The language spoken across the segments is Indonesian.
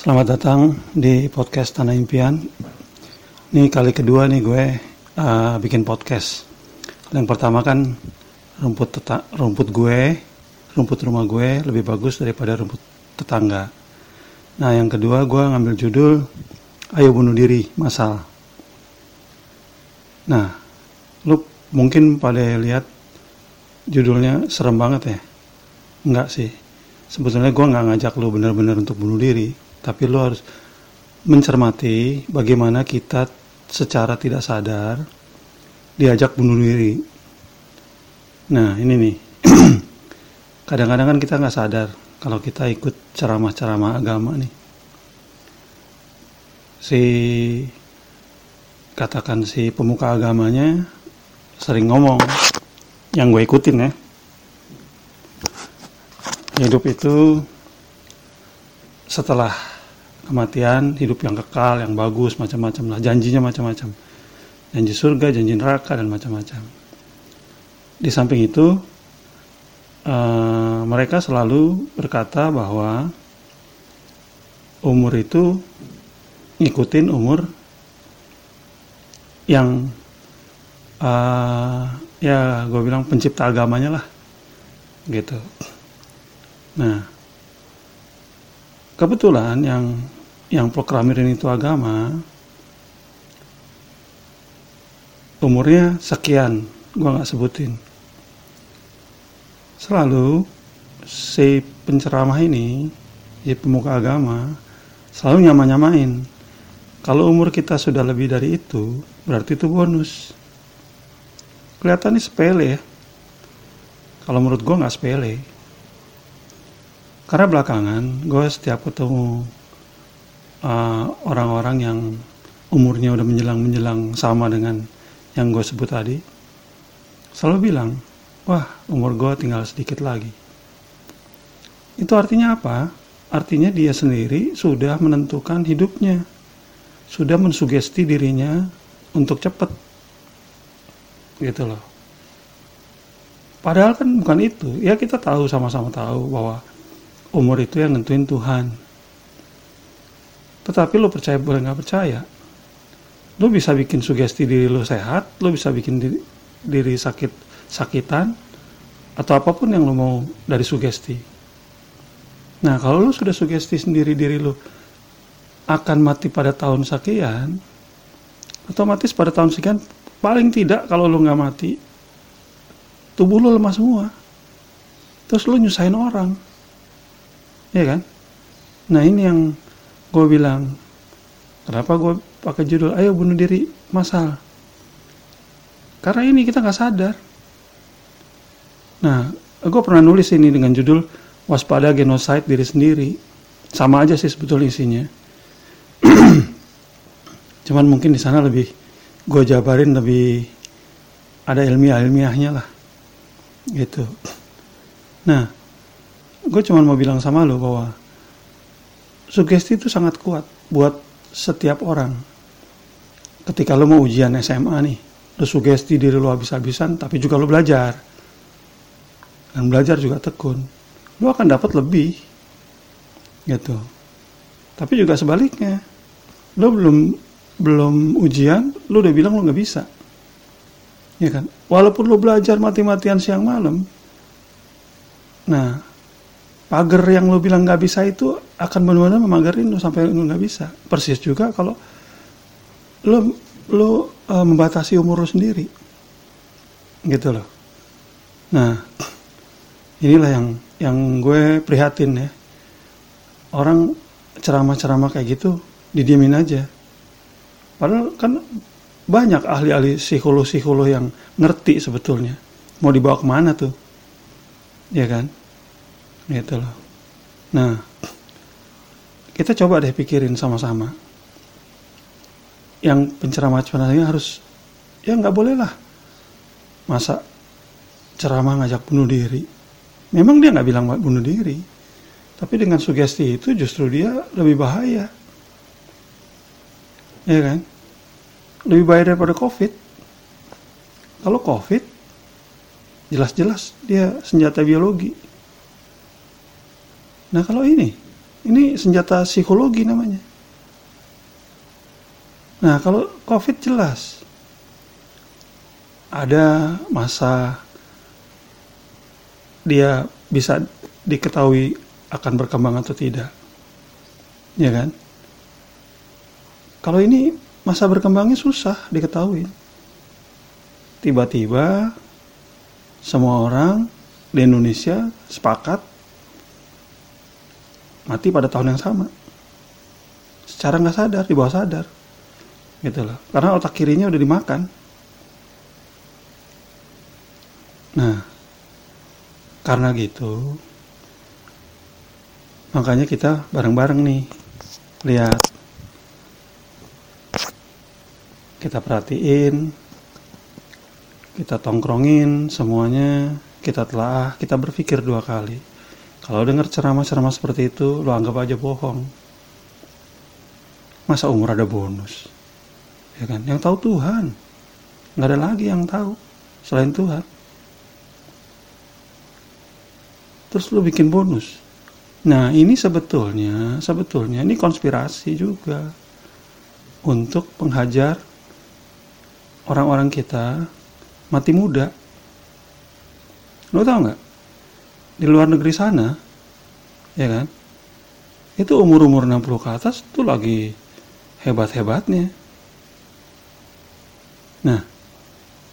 Selamat datang di podcast Tanah Impian. Ini kali kedua nih gue uh, bikin podcast. Yang pertama kan rumput rumput gue, rumput rumah gue lebih bagus daripada rumput tetangga. Nah yang kedua gue ngambil judul Ayo bunuh diri masal. Nah, lu mungkin pada lihat judulnya serem banget ya? Enggak sih. Sebetulnya gue nggak ngajak lu bener-bener untuk bunuh diri tapi lo harus mencermati bagaimana kita secara tidak sadar diajak bunuh diri. Nah ini nih, kadang-kadang kan kita nggak sadar kalau kita ikut ceramah-ceramah agama nih. Si katakan si pemuka agamanya sering ngomong, yang gue ikutin ya. Hidup itu setelah kematian hidup yang kekal yang bagus macam-macam lah. Janjinya macam-macam. Janji surga janji neraka dan macam-macam. Di samping itu uh, mereka selalu berkata bahwa umur itu ngikutin umur yang uh, ya gue bilang pencipta agamanya lah gitu. Nah kebetulan yang yang proklamirin itu agama umurnya sekian gue nggak sebutin. Selalu si penceramah ini si pemuka agama selalu nyama-nyamain. Kalau umur kita sudah lebih dari itu berarti itu bonus. Kelihatannya sepele ya. Kalau menurut gue nggak sepele. Karena belakangan gue setiap ketemu orang-orang uh, yang umurnya udah menjelang-menjelang sama dengan yang gue sebut tadi, selalu bilang, wah umur gue tinggal sedikit lagi. Itu artinya apa? Artinya dia sendiri sudah menentukan hidupnya, sudah mensugesti dirinya untuk cepat. Gitu loh. Padahal kan bukan itu. Ya kita tahu sama-sama tahu bahwa umur itu yang nentuin Tuhan tetapi lo percaya boleh nggak percaya, lo bisa bikin sugesti diri lo sehat, lo bisa bikin diri, diri sakit sakitan, atau apa pun yang lo mau dari sugesti. Nah kalau lo sudah sugesti sendiri diri lo akan mati pada tahun sekian, otomatis pada tahun sekian paling tidak kalau lo nggak mati, tubuh lo lemah semua. Terus lo nyusahin orang, ya kan? Nah ini yang gue bilang kenapa gue pakai judul? Ayo bunuh diri masal. Karena ini kita nggak sadar. Nah gue pernah nulis ini dengan judul waspada genosida diri sendiri. Sama aja sih sebetulnya isinya. Cuman mungkin di sana lebih gue jabarin lebih ada ilmiah ilmiahnya lah. Gitu. Nah gue cuma mau bilang sama lo bahwa sugesti itu sangat kuat buat setiap orang. Ketika lo mau ujian SMA nih, lo sugesti diri lo habis-habisan, tapi juga lo belajar. Dan belajar juga tekun. Lo akan dapat lebih. Gitu. Tapi juga sebaliknya. Lo belum belum ujian, lo udah bilang lo nggak bisa. Ya kan? Walaupun lo belajar mati-matian siang malam. Nah, pagar yang lo bilang nggak bisa itu akan benar-benar memagarin lo sampai lo nggak bisa. Persis juga kalau lo lo uh, membatasi umur lo sendiri, gitu loh. Nah, inilah yang yang gue prihatin ya. Orang ceramah-ceramah kayak gitu didiemin aja. Padahal kan banyak ahli-ahli psikolog-psikolog yang ngerti sebetulnya mau dibawa ke mana tuh, ya kan? Gitu loh nah kita coba deh pikirin sama-sama. Yang penceramah penceramahnya harus ya nggak boleh lah. Masa ceramah ngajak bunuh diri? Memang dia nggak bilang bunuh diri. Tapi dengan sugesti itu justru dia lebih bahaya. Ya kan? Lebih bahaya daripada covid. Kalau covid jelas-jelas dia senjata biologi Nah kalau ini Ini senjata psikologi namanya. Nah, kalau COVID jelas ada masa dia bisa diketahui akan berkembang atau tidak. Ya kan? Kalau ini masa berkembangnya susah diketahui. Tiba-tiba semua orang di Indonesia sepakat mati pada tahun yang sama. Secara nggak sadar, di bawah sadar. Gitu loh. Karena otak kirinya udah dimakan. Nah, karena gitu, makanya kita bareng-bareng nih, lihat, kita perhatiin, kita tongkrongin semuanya, kita telah, kita berpikir dua kali. Kalau dengar ceramah-ceramah seperti itu, lo anggap aja bohong. Masa umur ada bonus? Ya kan? Yang tahu Tuhan. Nggak ada lagi yang tahu selain Tuhan. Terus lu bikin bonus. Nah, ini sebetulnya, sebetulnya ini konspirasi juga untuk penghajar orang-orang kita mati muda. Lo tau nggak? Di luar negeri sana, ya kan? Itu umur-umur 60 ke atas itu lagi hebat-hebatnya. Nah,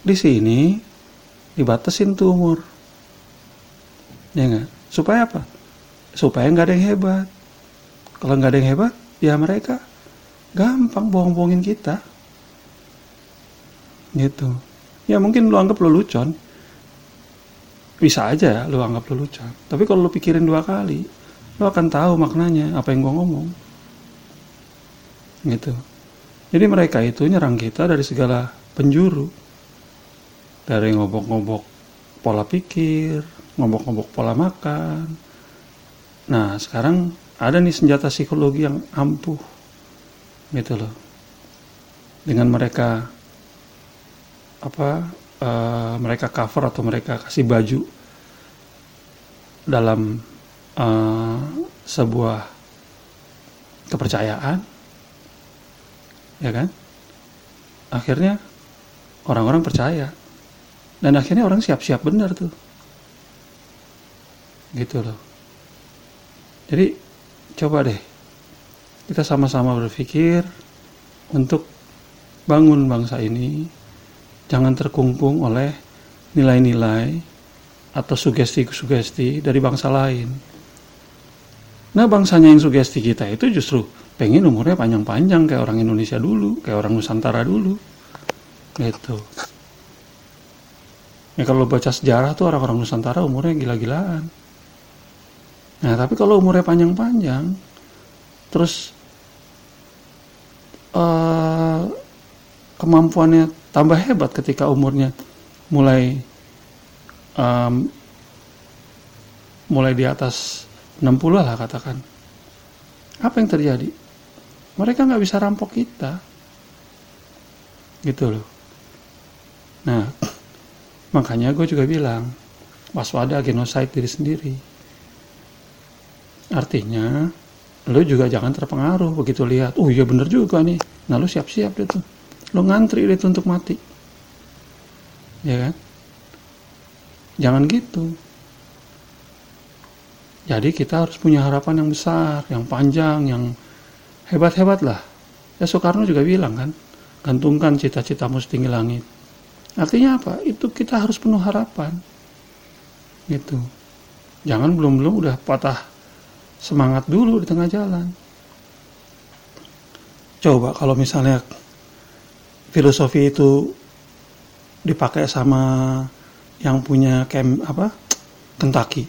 di sini dibatasin tuh umur. Ya enggak? Supaya apa? Supaya nggak ada yang hebat. Kalau nggak ada yang hebat, ya mereka gampang bohong-bohongin kita. Gitu. Ya mungkin lu anggap lu lucon, bisa aja lu anggap lu lucu tapi kalau lu pikirin dua kali lu akan tahu maknanya apa yang gua ngomong. Gitu. Jadi mereka itu nyerang kita dari segala penjuru. Dari ngobok-ngobok pola pikir ngobok-ngobok pola makan. Nah sekarang ada nih senjata psikologi yang ampuh. Gitu loh. Dengan mereka apa uh, mereka cover atau mereka kasih baju dalam uh, sebuah kepercayaan, ya kan? Akhirnya orang-orang percaya dan akhirnya orang siap-siap benar tuh, gitu loh. Jadi coba deh kita sama-sama berpikir untuk bangun bangsa ini jangan terkungkung oleh nilai-nilai atau sugesti-sugesti dari bangsa lain. Nah bangsanya yang sugesti kita itu justru pengen umurnya panjang-panjang kayak orang Indonesia dulu, kayak orang Nusantara dulu. Gitu. Ya kalau baca sejarah tuh orang-orang Nusantara umurnya gila-gilaan. Nah tapi kalau umurnya panjang-panjang, terus uh, kemampuannya tambah hebat ketika umurnya mulai um, mulai di atas 60 lah katakan. Apa yang terjadi? Mereka nggak bisa rampok kita. Gitu loh. Nah, makanya gue juga bilang, waspada genosida diri sendiri. Artinya, lo juga jangan terpengaruh begitu lihat, oh iya bener juga nih. Nah lo siap-siap deh tuh lo ngantri itu untuk mati. Ya kan? Jangan gitu. Jadi kita harus punya harapan yang besar yang panjang yang hebat-hebat lah. Ya Soekarno juga bilang kan gantungkan cita-citamu setinggi langit. Artinya apa? Itu kita harus penuh harapan. Gitu. Jangan belum-belum udah patah semangat dulu di tengah jalan. Coba kalau misalnya filosofi itu dipakai sama yang punya kem apa Kentucky.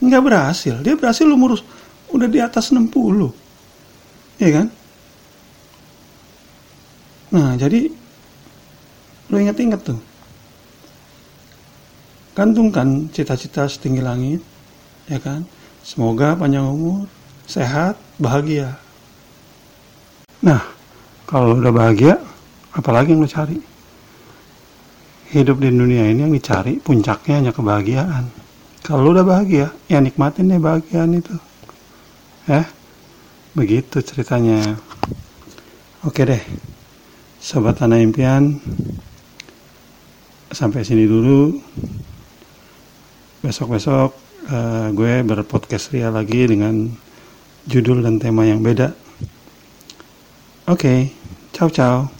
Nggak berhasil. Dia berhasil umur udah di atas 60 ya kan? Nah jadi lo ingat-ingat tuh. Gantungkan cita-cita setinggi langit ya kan? Semoga panjang umur sehat bahagia. Nah kalau udah bahagia apalagi yang lo cari? Hidup di dunia ini yang dicari puncaknya hanya kebahagiaan. Kalau lo udah bahagia ya nikmatin deh bahagiaan itu. Ya begitu ceritanya. Oke deh. Sobat tanah impian sampai sini dulu. Besok-besok uh, gue berpodcast ria lagi dengan judul dan tema yang beda. Oke okay, ciao ciao